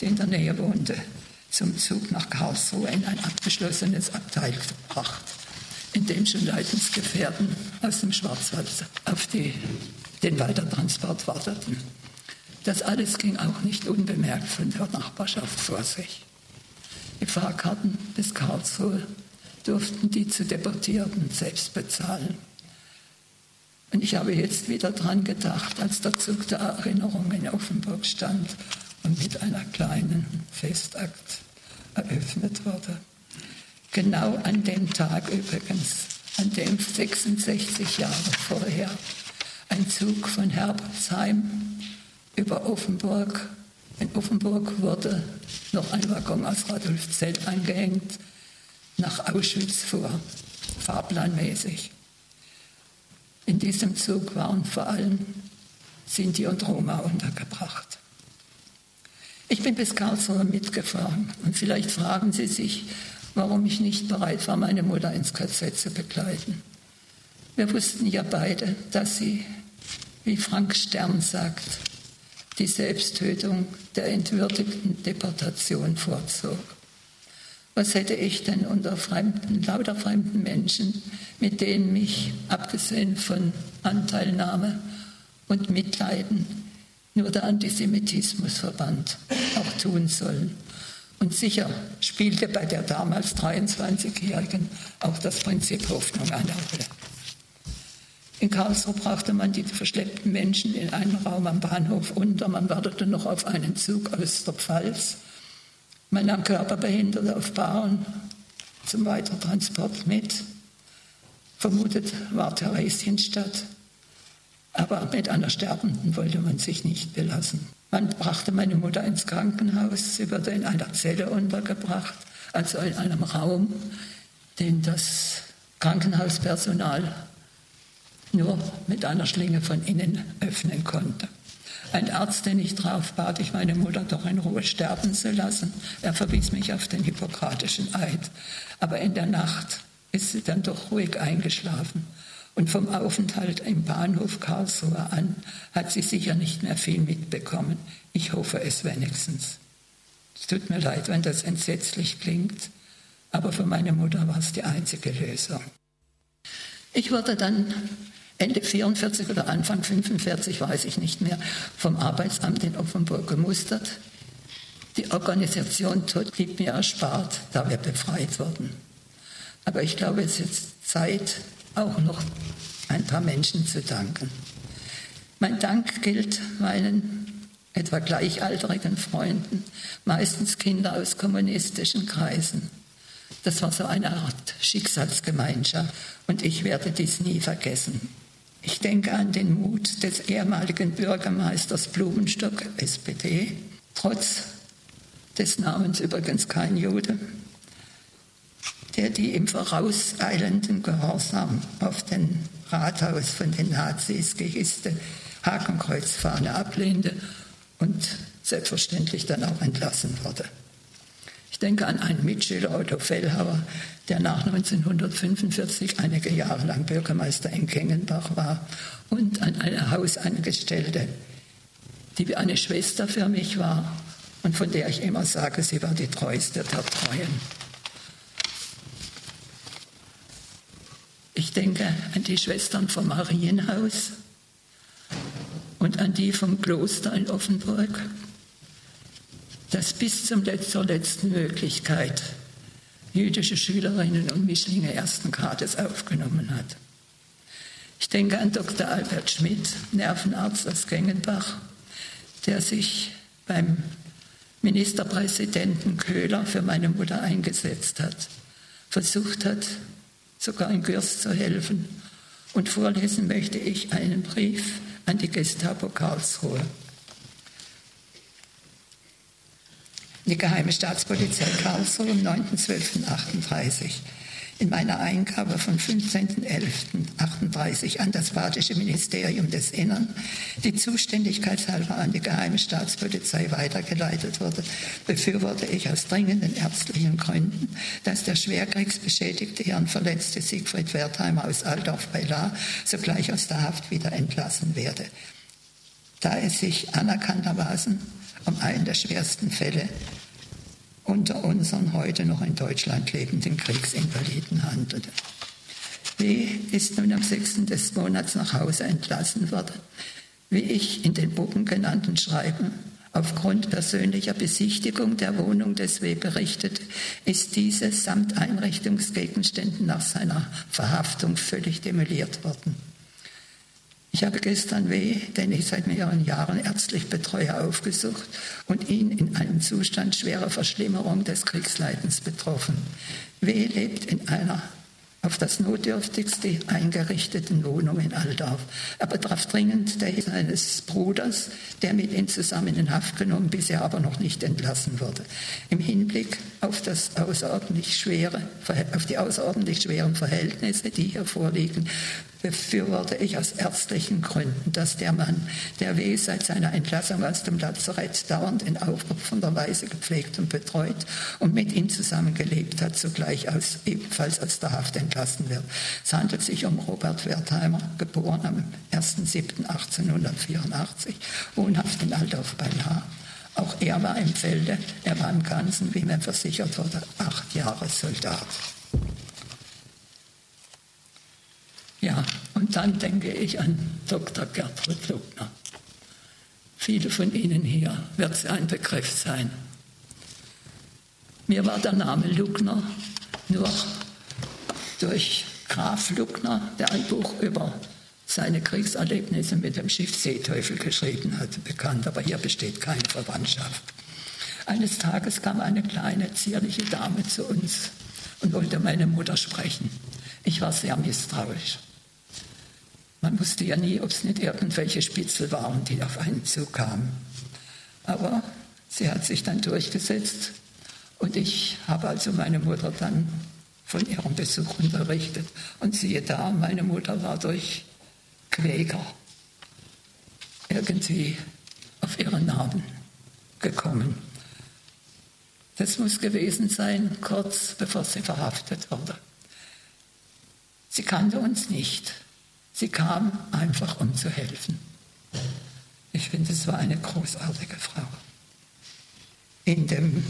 die in der Nähe wohnte, zum Zug nach Karlsruhe in ein abgeschlossenes Abteil gebracht in dem schon Leitungsgefährten aus dem Schwarzwald auf die, den Weitertransport warteten. Das alles ging auch nicht unbemerkt von der Nachbarschaft vor sich. Die Fahrkarten bis Karlsruhe durften die zu Deportierten selbst bezahlen. Und ich habe jetzt wieder dran gedacht, als der Zug der Erinnerung in Offenburg stand und mit einer kleinen Festakt eröffnet wurde. Genau an dem Tag übrigens, an dem 66 Jahre vorher ein Zug von Herbolzheim über Offenburg, in Offenburg wurde noch ein Waggon aus Radolfzell angehängt, nach Auschwitz fuhr, fahrplanmäßig. In diesem Zug waren vor allem Sinti und Roma untergebracht. Ich bin bis Karlsruhe mitgefahren und vielleicht fragen Sie sich, warum ich nicht bereit war, meine Mutter ins KZ zu begleiten. Wir wussten ja beide, dass sie, wie Frank Stern sagt, die Selbsttötung der entwürdigten Deportation vorzog. Was hätte ich denn unter fremden, lauter fremden Menschen, mit denen mich, abgesehen von Anteilnahme und Mitleiden, nur der Antisemitismus verband, auch tun sollen? Und sicher spielte bei der damals 23-Jährigen auch das Prinzip Hoffnung eine Rolle. In Karlsruhe brachte man die verschleppten Menschen in einen Raum am Bahnhof unter. Man wartete noch auf einen Zug aus der Pfalz. Man nahm Körperbehinderte auf Bahn zum Weitertransport mit. Vermutet war Theresienstadt. Aber mit einer Sterbenden wollte man sich nicht belassen. Man brachte meine Mutter ins Krankenhaus. Sie wurde in einer Zelle untergebracht, also in einem Raum, den das Krankenhauspersonal nur mit einer Schlinge von innen öffnen konnte. Ein Arzt, den ich traf, bat ich meine Mutter doch in Ruhe sterben zu lassen. Er verwies mich auf den hippokratischen Eid. Aber in der Nacht ist sie dann doch ruhig eingeschlafen. Und vom Aufenthalt im Bahnhof Karlsruhe an hat sie sicher nicht mehr viel mitbekommen. Ich hoffe es wenigstens. Es tut mir leid, wenn das entsetzlich klingt, aber für meine Mutter war es die einzige Lösung. Ich wurde dann Ende 44 oder Anfang 45, weiß ich nicht mehr, vom Arbeitsamt in Offenburg gemustert. Die Organisation Tod blieb mir erspart, da wir befreit wurden. Aber ich glaube, es ist Zeit, auch noch ein paar Menschen zu danken. Mein Dank gilt meinen etwa gleichaltrigen Freunden, meistens Kinder aus kommunistischen Kreisen. Das war so eine Art Schicksalsgemeinschaft und ich werde dies nie vergessen. Ich denke an den Mut des ehemaligen Bürgermeisters Blumenstock, SPD, trotz des Namens übrigens kein Jude, der die im vorauseilenden Gehorsam auf den Rathaus von den Nazis gehisste Hakenkreuzfahne ablehnte und selbstverständlich dann auch entlassen wurde. Ich denke an einen Mitschüler Otto Fellhauer, der nach 1945 einige Jahre lang Bürgermeister in Kengenbach war, und an eine Hausangestellte, die wie eine Schwester für mich war und von der ich immer sage, sie war die treueste der Treuen. Ich denke an die Schwestern vom Marienhaus und an die vom Kloster in Offenburg das bis zum zur letzten Möglichkeit jüdische Schülerinnen und Mischlinge ersten Grades aufgenommen hat. Ich denke an Dr. Albert Schmidt, Nervenarzt aus Gengenbach, der sich beim Ministerpräsidenten Köhler für meine Mutter eingesetzt hat, versucht hat, sogar in Gürs zu helfen. Und vorlesen möchte ich einen Brief an die Gestapo Karlsruhe. Die Geheime Staatspolizei Karlsruhe am 9.12.38 in meiner Eingabe vom 15.11.38 an das Badische Ministerium des Innern, die zuständigkeitshalber an die Geheime Staatspolizei weitergeleitet wurde, befürworte ich aus dringenden ärztlichen Gründen, dass der schwerkriegsbeschädigte Hirnverletzte Siegfried Wertheimer aus Altdorf bei La sogleich aus der Haft wieder entlassen werde, da es sich anerkanntermaßen um einen der schwersten Fälle unter unseren heute noch in Deutschland lebenden Kriegsinvaliden handelte. W. ist nun am 6. des Monats nach Hause entlassen worden. Wie ich in den oben genannten Schreiben aufgrund persönlicher Besichtigung der Wohnung des W. berichtet, ist diese samt Einrichtungsgegenständen nach seiner Verhaftung völlig demoliert worden. Ich habe gestern W., den ich seit mehreren Jahren ärztlich betreue, aufgesucht und ihn in einem Zustand schwerer Verschlimmerung des Kriegsleidens betroffen. W. lebt in einer auf das Notdürftigste eingerichteten Wohnung in Aldorf. Er betraf dringend der seines Bruders, der mit ihm zusammen in Haft genommen, bisher aber noch nicht entlassen wurde. Im Hinblick auf, das außerordentlich schwere, auf die außerordentlich schweren Verhältnisse, die hier vorliegen, befürworte ich aus ärztlichen Gründen, dass der Mann, der W. seit seiner Entlassung aus dem Lazarett dauernd in aufopfernder Weise gepflegt und betreut und mit ihm zusammengelebt hat, zugleich aus, ebenfalls aus der Haft entlassen wird. Es handelt sich um Robert Wertheimer, geboren am 1.7.1884, wohnhaft in Altdorf bei Lahr. Auch er war im Felde, er war im Ganzen, wie mir versichert wurde, acht Jahre Soldat. Ja, und dann denke ich an Dr. Gertrud Lugner. Viele von Ihnen hier wird es ein Begriff sein. Mir war der Name Lugner nur durch Graf Lugner, der ein Buch über seine Kriegserlebnisse mit dem Schiff Seeteufel geschrieben hat, bekannt, aber hier besteht keine Verwandtschaft. Eines Tages kam eine kleine, zierliche Dame zu uns und wollte meine Mutter sprechen. Ich war sehr misstrauisch. Man wusste ja nie, ob es nicht irgendwelche Spitzel waren, die auf einen zukamen. Aber sie hat sich dann durchgesetzt und ich habe also meine Mutter dann von ihrem Besuch unterrichtet. Und siehe da, meine Mutter war durch Quäker irgendwie auf ihren Namen gekommen. Das muss gewesen sein, kurz bevor sie verhaftet wurde. Sie kannte uns nicht. Sie kam einfach, um zu helfen. Ich finde, es war eine großartige Frau. In dem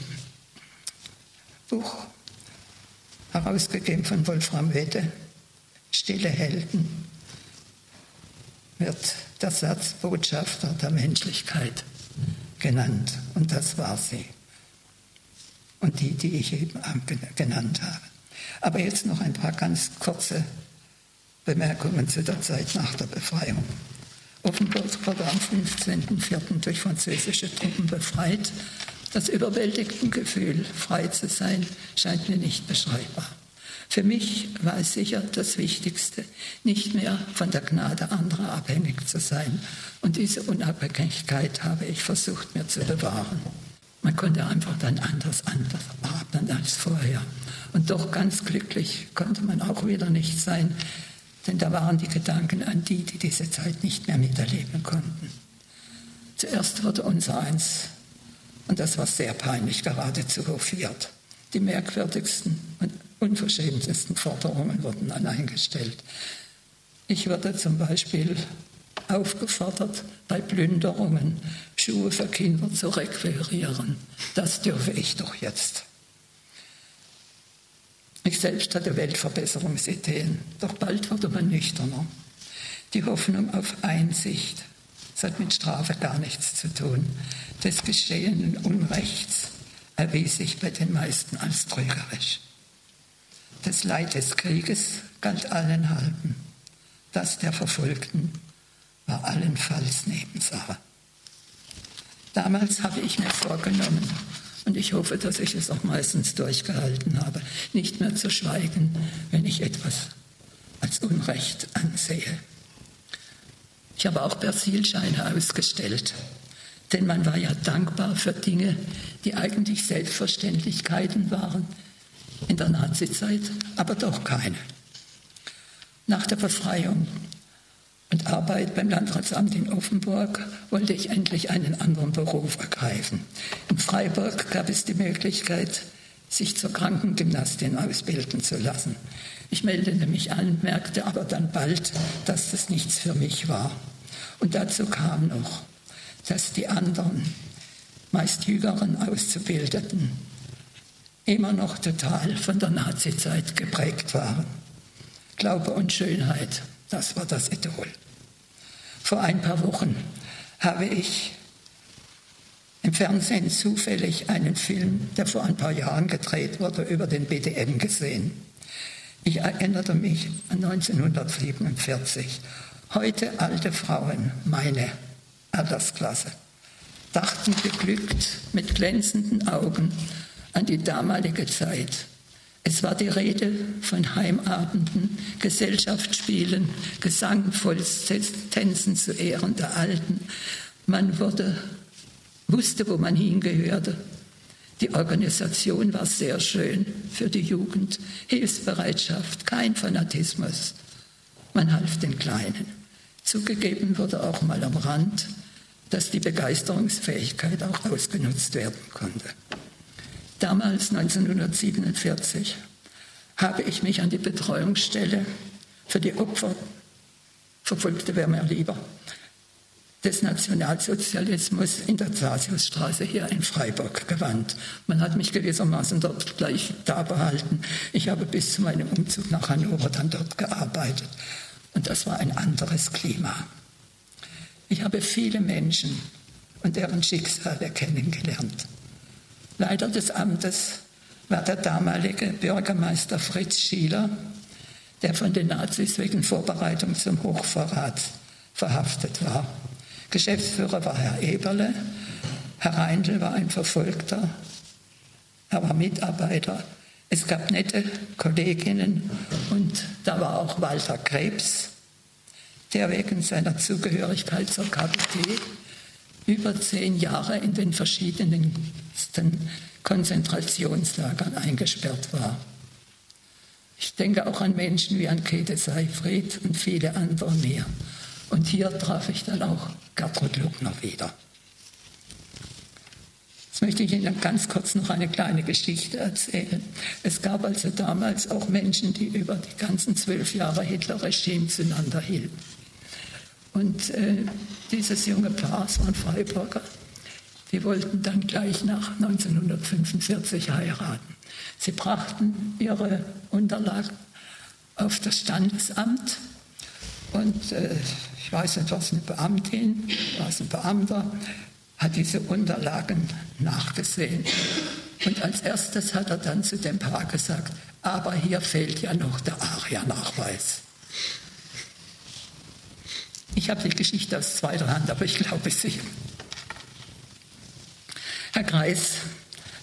Buch, herausgegeben von Wolfram Wette, Stille Helden, wird der Satz Botschafter der Menschlichkeit genannt. Und das war sie. Und die, die ich eben genannt habe. Aber jetzt noch ein paar ganz kurze Bemerkungen zu der Zeit nach der Befreiung. Offenburg wurde am 15.04. durch französische Truppen befreit. Das überwältigende Gefühl, frei zu sein, scheint mir nicht beschreibbar. Für mich war es sicher das Wichtigste, nicht mehr von der Gnade anderer abhängig zu sein. Und diese Unabhängigkeit habe ich versucht mir zu bewahren. Man konnte einfach dann anders atmen als vorher. Und doch ganz glücklich konnte man auch wieder nicht sein, denn da waren die Gedanken an die, die diese Zeit nicht mehr miterleben konnten. Zuerst wurde unser eins, und das war sehr peinlich, geradezu hofiert. Die merkwürdigsten und unverschämtesten Forderungen wurden dann eingestellt. Ich wurde zum Beispiel aufgefordert, bei Plünderungen Schuhe für Kinder zu requirieren. Das dürfe ich doch jetzt. Ich selbst hatte Weltverbesserungsideen, doch bald wurde man nüchterner. Die Hoffnung auf Einsicht, das hat mit Strafe gar nichts zu tun, des geschehenen Unrechts erwies sich bei den meisten als trügerisch. Das Leid des Krieges galt allen halben, das der Verfolgten war allenfalls Nebensache. Damals habe ich mir vorgenommen, und ich hoffe, dass ich es auch meistens durchgehalten habe, nicht mehr zu schweigen, wenn ich etwas als Unrecht ansehe. Ich habe auch Persilscheine ausgestellt, denn man war ja dankbar für Dinge, die eigentlich Selbstverständlichkeiten waren in der Nazizeit, aber doch keine. Nach der Befreiung und Arbeit beim Landratsamt in Offenburg wollte ich endlich einen anderen Beruf ergreifen. In Freiburg gab es die Möglichkeit, sich zur Krankengymnastin ausbilden zu lassen. Ich meldete mich an, merkte aber dann bald, dass das nichts für mich war. Und dazu kam noch, dass die anderen, meist jüngeren Auszubildeten, immer noch total von der Nazizeit geprägt waren. Glaube und Schönheit das war das Idol. Vor ein paar Wochen habe ich im Fernsehen zufällig einen Film, der vor ein paar Jahren gedreht wurde, über den BDM gesehen. Ich erinnerte mich an 1947. Heute alte Frauen, meine Altersklasse, dachten beglückt mit glänzenden Augen an die damalige Zeit es war die Rede von Heimabenden, Gesellschaftsspielen, gesangvolles Tänzen zu Ehren der Alten. Man wurde, wusste, wo man hingehörte. Die Organisation war sehr schön für die Jugend, Hilfsbereitschaft, kein Fanatismus. Man half den Kleinen. Zugegeben wurde auch mal am Rand, dass die Begeisterungsfähigkeit auch ausgenutzt werden konnte. Damals, 1947, habe ich mich an die Betreuungsstelle für die Opfer, Verfolgte wäre mir lieber, des Nationalsozialismus in der Zasiusstraße hier in Freiburg gewandt. Man hat mich gewissermaßen dort gleich da behalten. Ich habe bis zu meinem Umzug nach Hannover dann dort gearbeitet. Und das war ein anderes Klima. Ich habe viele Menschen und deren Schicksale kennengelernt. Leiter des Amtes war der damalige Bürgermeister Fritz Schieler, der von den Nazis wegen Vorbereitung zum Hochverrat verhaftet war. Geschäftsführer war Herr Eberle, Herr Reindl war ein Verfolgter, er war Mitarbeiter. Es gab nette Kolleginnen und da war auch Walter Krebs, der wegen seiner Zugehörigkeit zur KPD über zehn Jahre in den verschiedensten Konzentrationslagern eingesperrt war. Ich denke auch an Menschen wie an Käthe Seifried und viele andere mehr. Und hier traf ich dann auch Gertrud Luckner wieder. Jetzt möchte ich Ihnen ganz kurz noch eine kleine Geschichte erzählen. Es gab also damals auch Menschen, die über die ganzen zwölf Jahre Hitler-Regime zueinander hielten. Und äh, dieses junge Paar, es waren Freiburger, die wollten dann gleich nach 1945 heiraten. Sie brachten ihre Unterlagen auf das Standesamt und äh, ich weiß nicht, was eine Beamtin, was ein Beamter, hat diese Unterlagen nachgesehen. Und als erstes hat er dann zu dem Paar gesagt, aber hier fehlt ja noch der ARIA-Nachweis. Ich habe die Geschichte aus zweiter Hand, aber ich glaube sie. Herr Kreis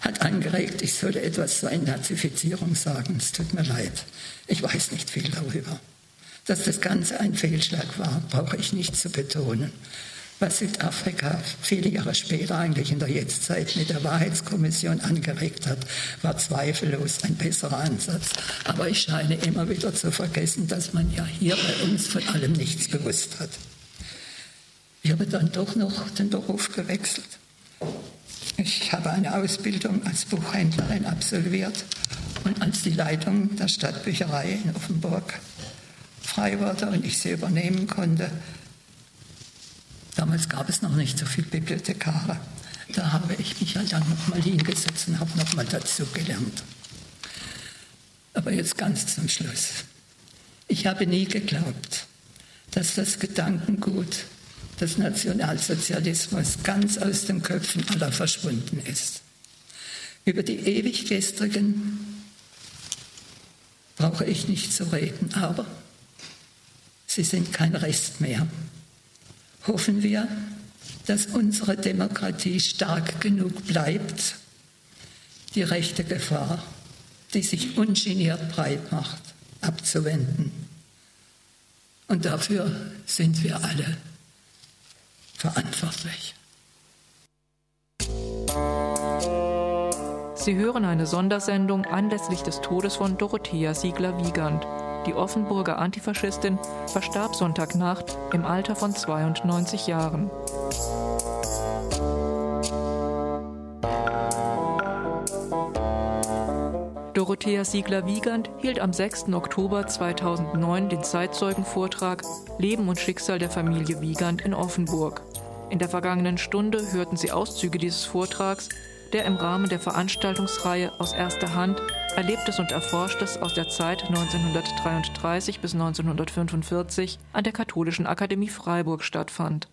hat angeregt, ich solle etwas zur Entnazifizierung sagen. Es tut mir leid. Ich weiß nicht viel darüber. Dass das Ganze ein Fehlschlag war, brauche ich nicht zu betonen. Was Südafrika viele Jahre später eigentlich in der Jetztzeit mit der Wahrheitskommission angeregt hat, war zweifellos ein besserer Ansatz. Aber ich scheine immer wieder zu vergessen, dass man ja hier bei uns von allem nichts gewusst hat. Ich habe dann doch noch den Beruf gewechselt. Ich habe eine Ausbildung als Buchhändlerin absolviert und als die Leitung der Stadtbücherei in Offenburg frei wurde und ich sie übernehmen konnte, Damals gab es noch nicht so viele Bibliothekare. Da habe ich mich halt dann nochmal hingesetzt und habe nochmal dazu gelernt. Aber jetzt ganz zum Schluss. Ich habe nie geglaubt, dass das Gedankengut des Nationalsozialismus ganz aus den Köpfen aller verschwunden ist. Über die Ewiggestrigen brauche ich nicht zu reden, aber sie sind kein Rest mehr hoffen wir, dass unsere Demokratie stark genug bleibt, die rechte Gefahr, die sich ungeniert breit macht, abzuwenden. Und dafür sind wir alle verantwortlich. Sie hören eine Sondersendung anlässlich des Todes von Dorothea Siegler-Wiegand die Offenburger Antifaschistin, verstarb Sonntagnacht im Alter von 92 Jahren. Dorothea Siegler-Wiegand hielt am 6. Oktober 2009 den Zeitzeugenvortrag Leben und Schicksal der Familie Wiegand in Offenburg. In der vergangenen Stunde hörten Sie Auszüge dieses Vortrags, der im Rahmen der Veranstaltungsreihe aus erster Hand Erlebtes und Erforschtes aus der Zeit 1933 bis 1945 an der Katholischen Akademie Freiburg stattfand.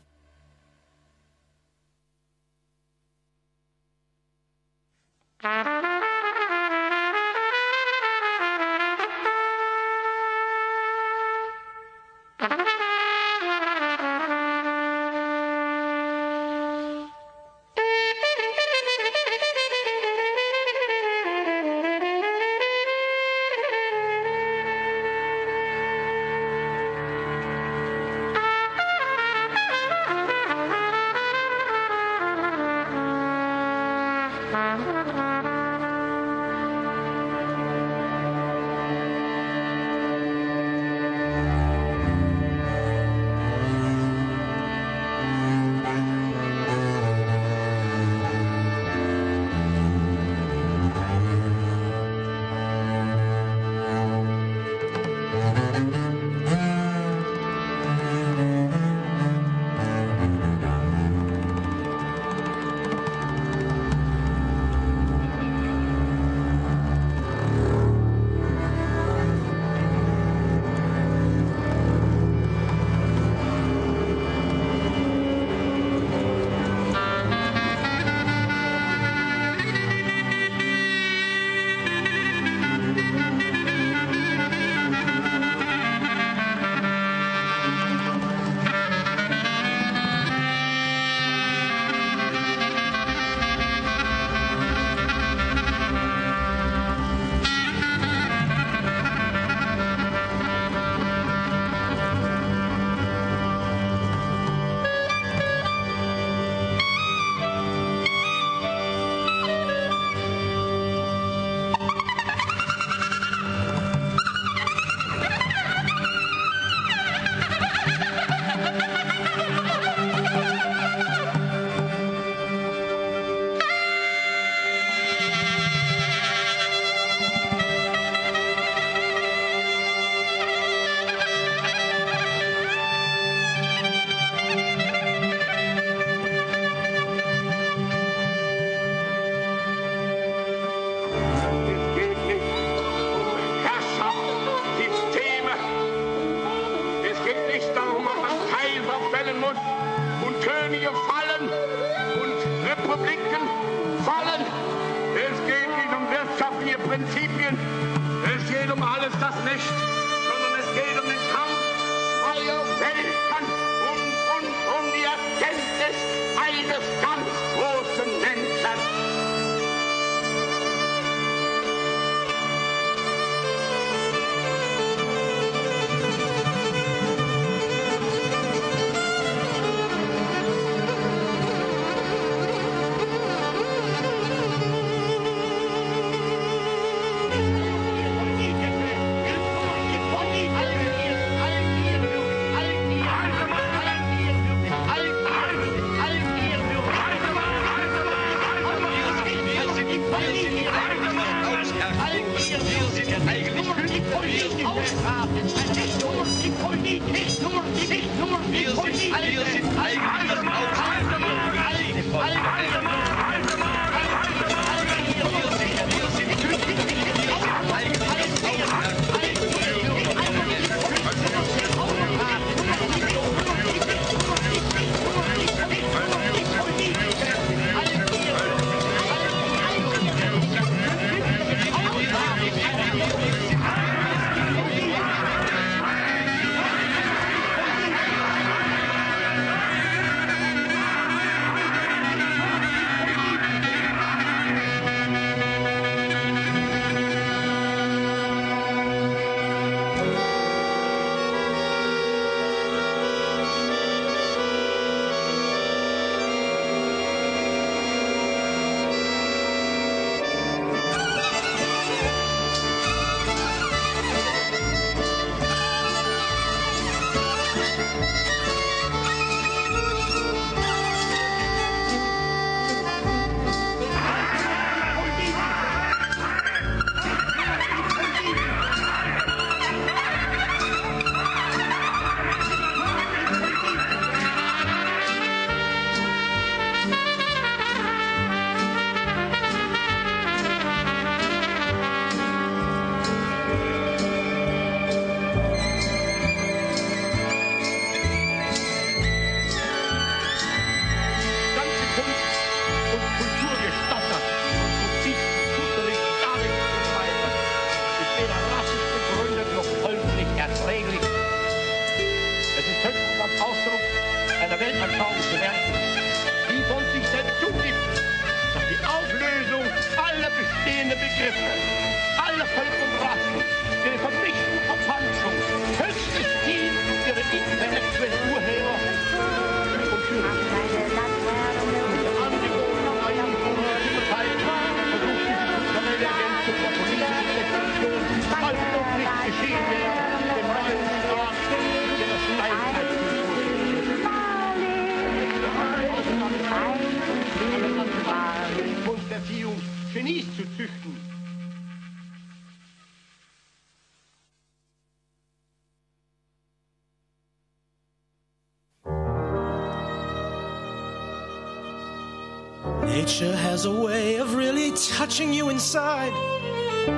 A way of really touching you inside.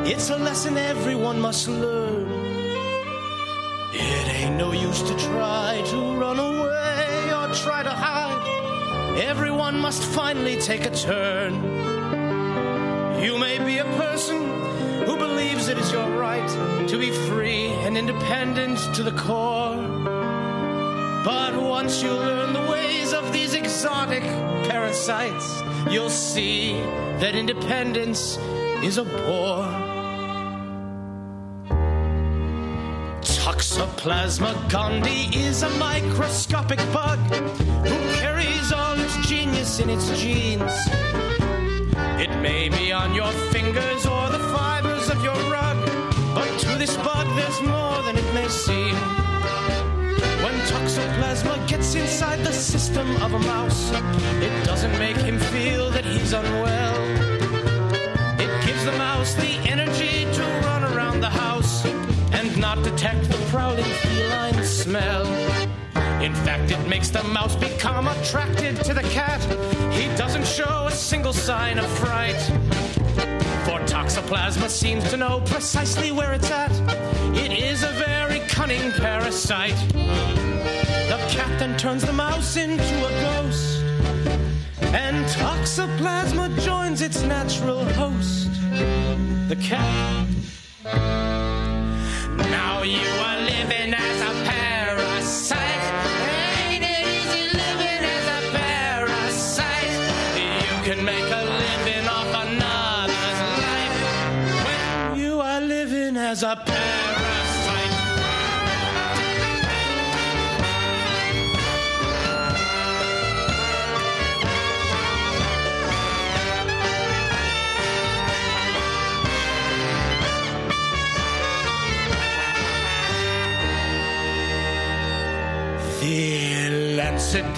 It's a lesson everyone must learn. It ain't no use to try to run away or try to hide. Everyone must finally take a turn. You may be a person who believes it is your right to be free and independent to the core. But once you learn the ways of these exotic parasites, you'll see that independence is a bore. Toxoplasma gondii is a microscopic bug who carries all its genius in its genes. It may be on your fingers or the fibers of your rug, but to this bug there's more than it may seem. Toxoplasma gets inside the system of a mouse, it doesn't make him feel that he's unwell. It gives the mouse the energy to run around the house and not detect the prowling feline smell. In fact, it makes the mouse become attracted to the cat. He doesn't show a single sign of fright. For toxoplasma seems to know precisely where it's at. It is a very cunning parasite. The cat then turns the mouse into a ghost. and toxoplasma joins its natural host, the cat. Now you are living as a parasite. Ain't it easy living as a parasite? You can make a living off another's life when you are living as a parasite.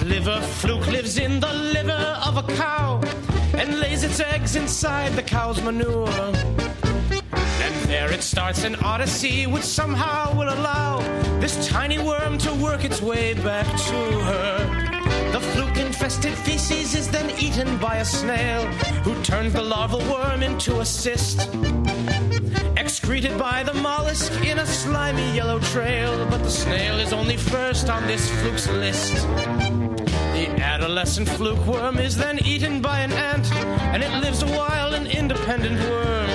Liver fluke lives in the liver of a cow and lays its eggs inside the cow's manure. And there it starts an odyssey which somehow will allow this tiny worm to work its way back to her. The fluke infested feces is then eaten by a snail who turns the larval worm into a cyst excreted by the mollusk in a slimy yellow trail. But the snail is only first on this fluke's list. Adolescent fluke worm is then eaten by an ant, and it lives a while an independent worm.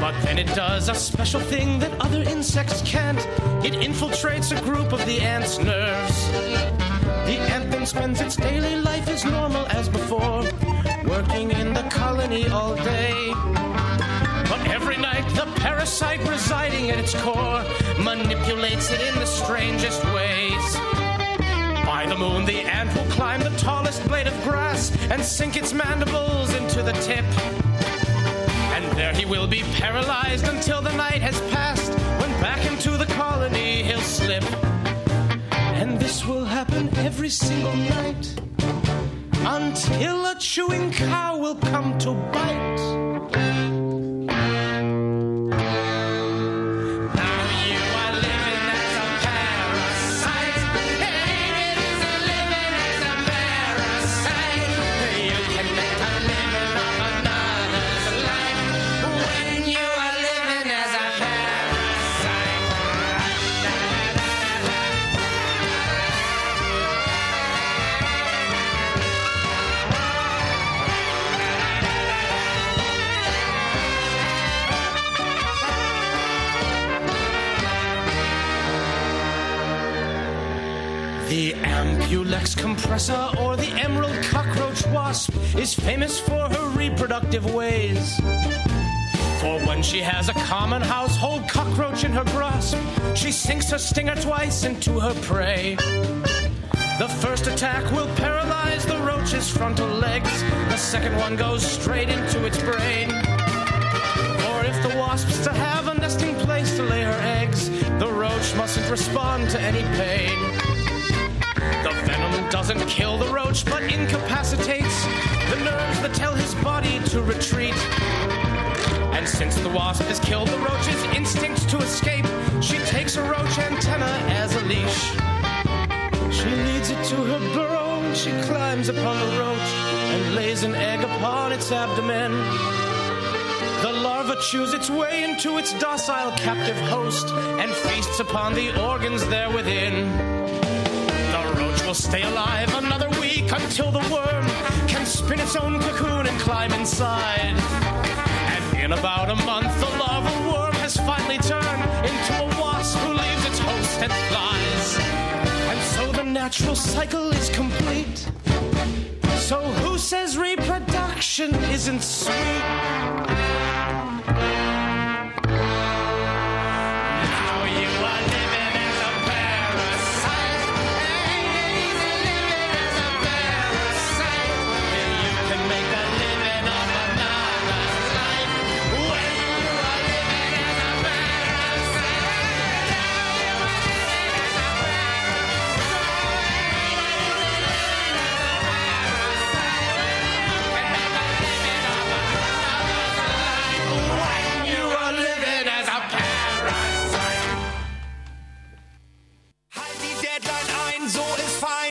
But then it does a special thing that other insects can't. It infiltrates a group of the ant's nerves. The ant then spends its daily life as normal as before, working in the colony all day. But every night, the parasite residing at its core manipulates it in the strangest ways. By the moon, the ant will climb the tallest blade of grass and sink its mandibles into the tip. And there he will be paralyzed until the night has passed, when back into the colony he'll slip. And this will happen every single night until a chewing cow will come to bite. Ampulex compressor or the emerald cockroach wasp is famous for her reproductive ways. For when she has a common household cockroach in her grasp, she sinks her stinger twice into her prey. The first attack will paralyze the roach's frontal legs. The second one goes straight into its brain. Or if the wasp's to have a nesting place to lay her eggs, the roach mustn't respond to any pain. The venom doesn't kill the roach, but incapacitates the nerves that tell his body to retreat. And since the wasp has killed the roach's instinct to escape, she takes a roach antenna as a leash. She leads it to her burrow, she climbs upon the roach and lays an egg upon its abdomen. The larva chews its way into its docile captive host and feasts upon the organs there within. Roach will stay alive another week until the worm can spin its own cocoon and climb inside. And in about a month, the larval worm has finally turned into a wasp who leaves its host and flies. And so the natural cycle is complete. So who says reproduction isn't sweet?